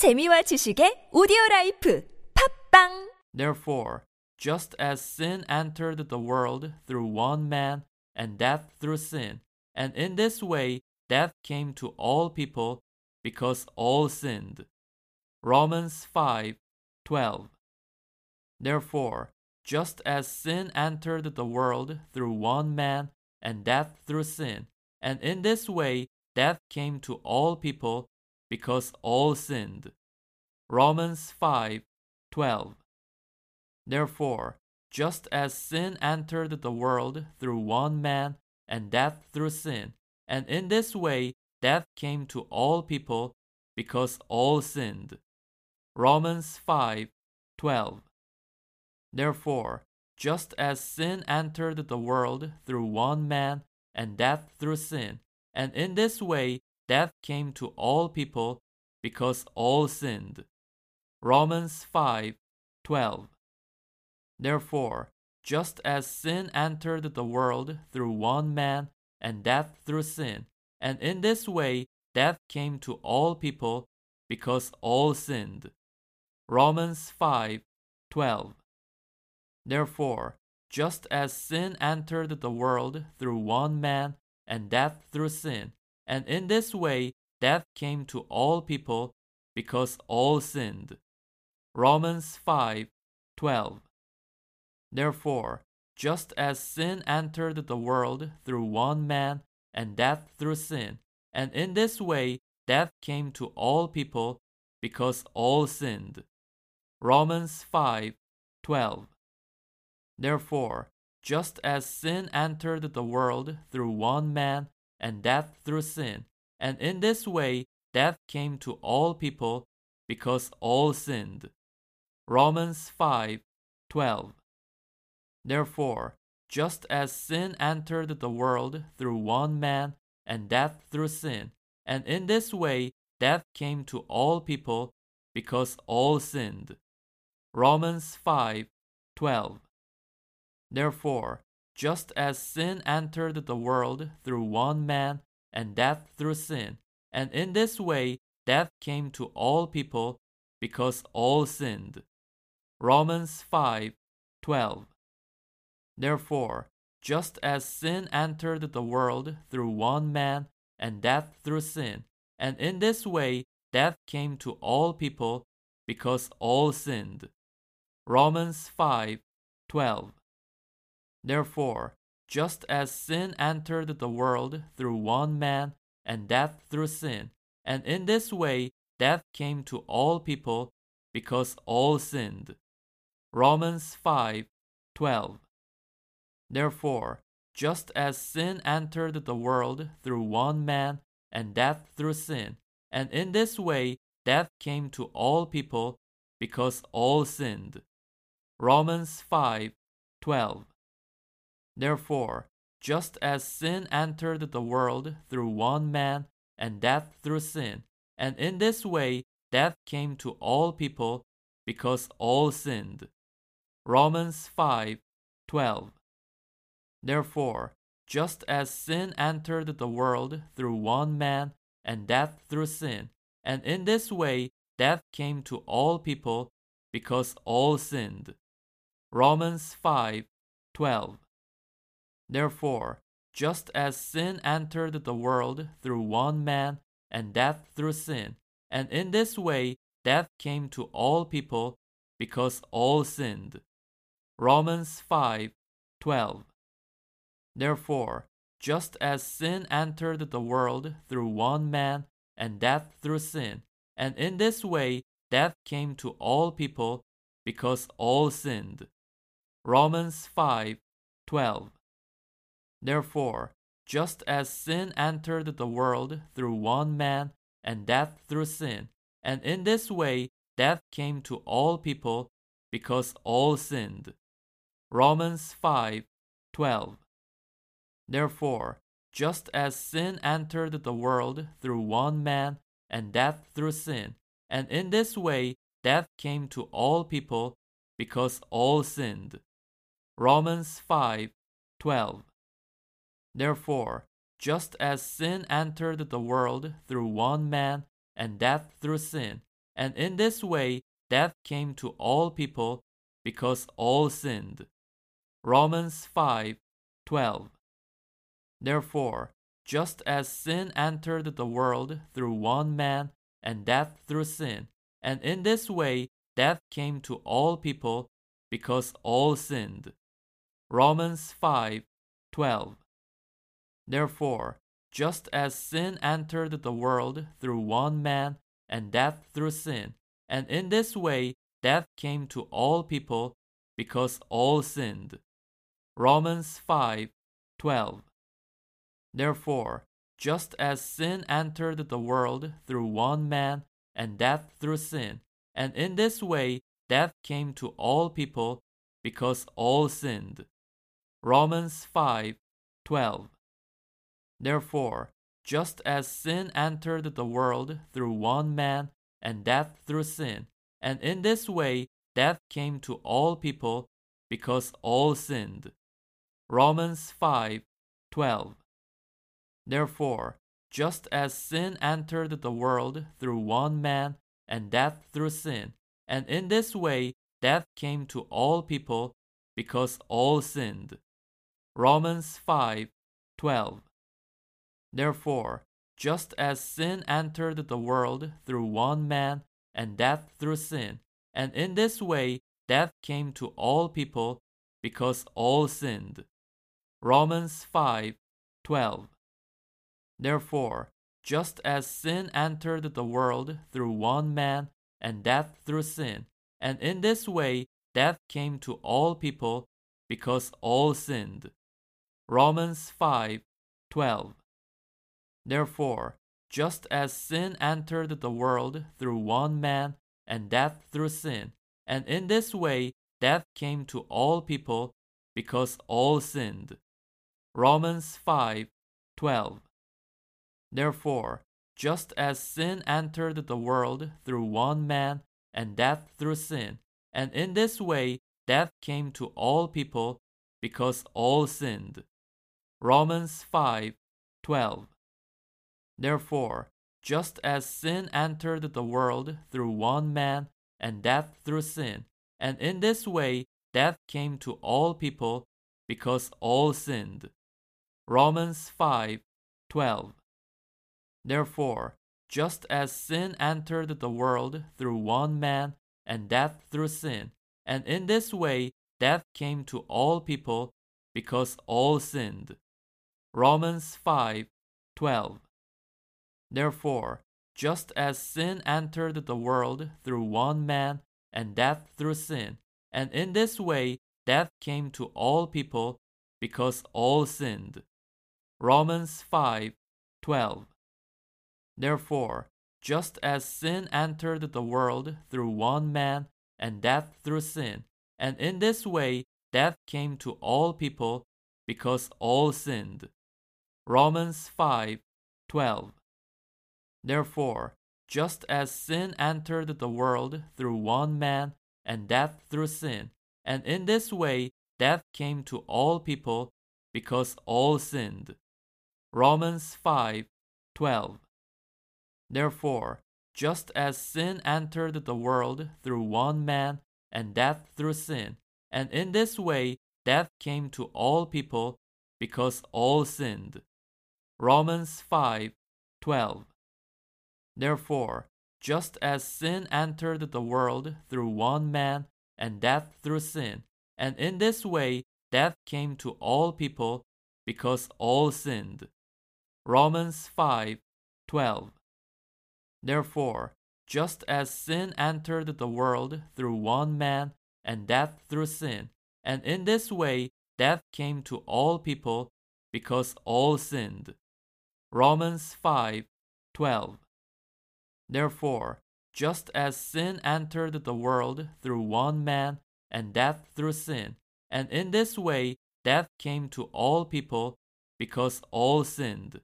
재미와 지식의 오디오 라이프 팝빵 Therefore, just as sin entered the world through one man, and death through sin, and in this way death came to all people because all sinned. Romans 5:12. Therefore, just as sin entered the world through one man, and death through sin, and in this way death came to all people because all sinned. Romans 5:12. Therefore, just as sin entered the world through one man, and death through sin, and in this way death came to all people because all sinned. Romans 5:12. Therefore, just as sin entered the world through one man, and death through sin, and in this way death came to all people because all sinned. Romans 5:12. Therefore, just as sin entered the world through one man, and death through sin, and in this way death came to all people because all sinned. Romans 5:12. Therefore, just as sin entered the world through one man, and death through sin, and in this way death came to all people because all sinned. Romans 5:12. Therefore, just as sin entered the world through one man, and death through sin, and in this way death came to all people because all sinned. Romans 5:12. Therefore, just as sin entered the world through one man, and death through sin, and in this way death came to all people because all sinned. Romans 5:12. Therefore, just as sin entered the world through one man, and death through sin, and in this way death came to all people because all sinned. Romans 5:12. Therefore, just as sin entered the world through one man, and death through sin, and in this way death came to all people because all sinned. Romans 5:12. Therefore, just as sin entered the world through one man, and death through sin, and in this way death came to all people because all sinned. Romans 5:12. Therefore, just as sin entered the world through one man, and death through sin, and in this way death came to all people because all sinned. Romans 5:12. Therefore, just as sin entered the world through one man, and death through sin, and in this way death came to all people because all sinned. Romans 5:12. Therefore, just as sin entered the world through one man, and death through sin, and in this way death came to all people because all sinned. Romans 5:12. Therefore, just as sin entered the world through one man, and death through sin, and in this way death came to all people because all sinned. Romans 5:12. Therefore, just as sin entered the world through one man, and death through sin, and in this way death came to all people because all sinned. Romans 5:12. Therefore, just as sin entered the world through one man, and death through sin, and in this way death came to all people because all sinned. Romans 5:12. Therefore, just as sin entered the world through one man, and death through sin, and in this way death came to all people because all sinned. Romans 5:12. Therefore, just as sin entered the world through one man, and death through sin, and in this way death came to all people because all sinned. Romans 5:12. Therefore, just as sin entered the world through one man, and death through sin, and in this way death came to all people because all sinned. Romans 5:12. Therefore, just as sin entered the world through one man and death through sin, and in this way death came to all people because all sinned. Romans 5:12. Therefore, just as sin entered the world through one man and death through sin, and in this way death came to all people because all sinned. Romans 5:12. Therefore, just as sin entered the world through one man and death through sin, and in this way death came to all people because all sinned. Romans 5:12. Therefore, just as sin entered the world through one man and death through sin, and in this way death came to all people because all sinned. Romans 5:12. Therefore, just as sin entered the world through one man and death through sin, and in this way death came to all people because all sinned. Romans 5:12. Therefore, just as sin entered the world through one man and death through sin, and in this way death came to all people because all sinned. Romans 5:12. Therefore, just as sin entered the world through one man and death through sin, and in this way death came to all people because all sinned. Romans 5:12. Therefore, just as sin entered the world through one man and death through sin, and in this way death came to all people because all sinned. Romans 5:12. Therefore, just as sin entered the world through one man and death through sin, and in this way death came to all people because all sinned. Romans 5:12. Therefore, just as sin entered the world through one man and death through sin, and in this way death came to all people because all sinned. Romans 5:12. Therefore, just as sin entered the world through one man and death through sin, and in this way death came to all people because all sinned. Romans 5:12. Therefore, just as sin entered the world through one man and death through sin, and in this way death came to all people because all sinned. Romans 5:12. Therefore, just as sin entered the world through one man and death through sin, and in this way death came to all people because all sinned. Romans 5:12. Therefore, just as sin entered the world through one man and death through sin, and in this way death came to all people because all sinned. Romans 5:12. Therefore, just as sin entered the world through one man and death through sin, and in this way death came to all people because all sinned. Romans 5:12. Therefore, just as sin entered the world through one man and death through sin, and in this way death came to all people because all sinned. Romans 5:12. Therefore, just as sin entered the world through one man and death through sin, and in this way death came to all people because all sinned. Romans 5:12. Therefore, just as sin entered the world through one man and death through sin, and in this way death came to all people because all sinned.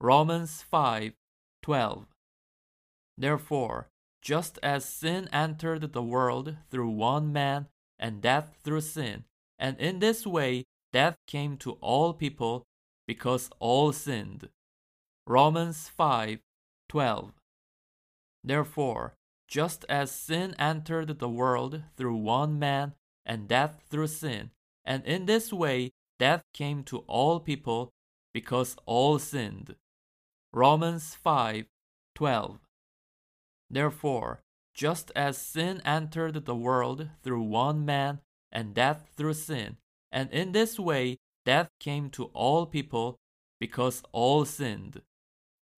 Romans 5:12. Therefore, just as sin entered the world through one man and death through sin, and in this way death came to all people because all sinned. Romans 5:12. Therefore, just as sin entered the world through one man, and death through sin, and in this way death came to all people because all sinned. Romans 5:12. Therefore, just as sin entered the world through one man, and death through sin, and in this way death came to all people because all sinned.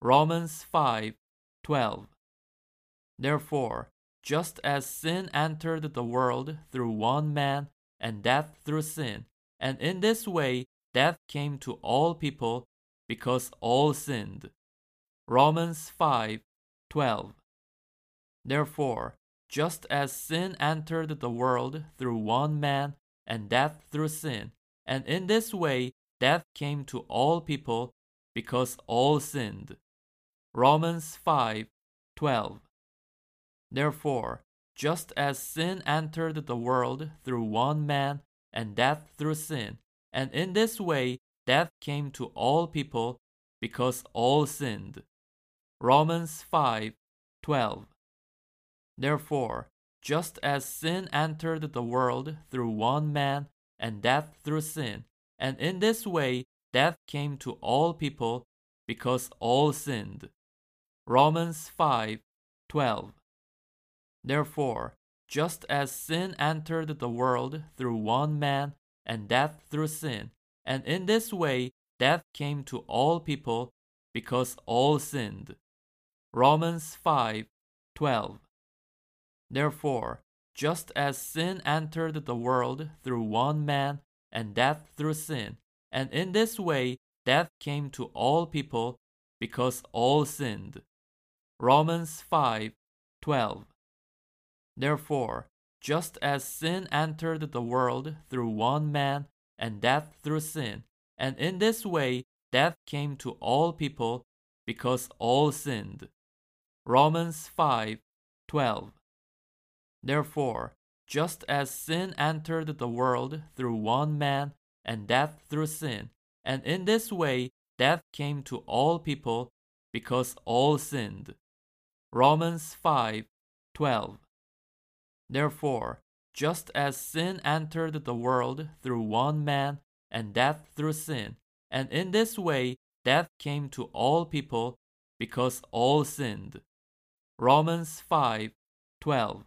Romans 5:12. Therefore, just as sin entered the world through one man, and death through sin, and in this way death came to all people because all sinned. Romans 5:12. Therefore, just as sin entered the world through one man, and death through sin, and in this way death came to all people because all sinned. Romans 5:12. Therefore, just as sin entered the world through one man, and death through sin, and in this way death came to all people because all sinned. Romans 5:12. Therefore, just as sin entered the world through one man, and death through sin, and in this way death came to all people because all sinned. Romans 5:12. Therefore, just as sin entered the world through one man, and death through sin, and in this way death came to all people because all sinned. Romans 5:12. Therefore, just as sin entered the world through one man, and death through sin, and in this way death came to all people because all sinned. Romans 5:12. Therefore, just as sin entered the world through one man, and death through sin, and in this way death came to all people because all sinned. Romans 5:12. Therefore, just as sin entered the world through one man, and death through sin, and in this way death came to all people because all sinned. Romans 5:12. Therefore, just as sin entered the world through one man, and death through sin, and in this way death came to all people because all sinned. Romans 5:12.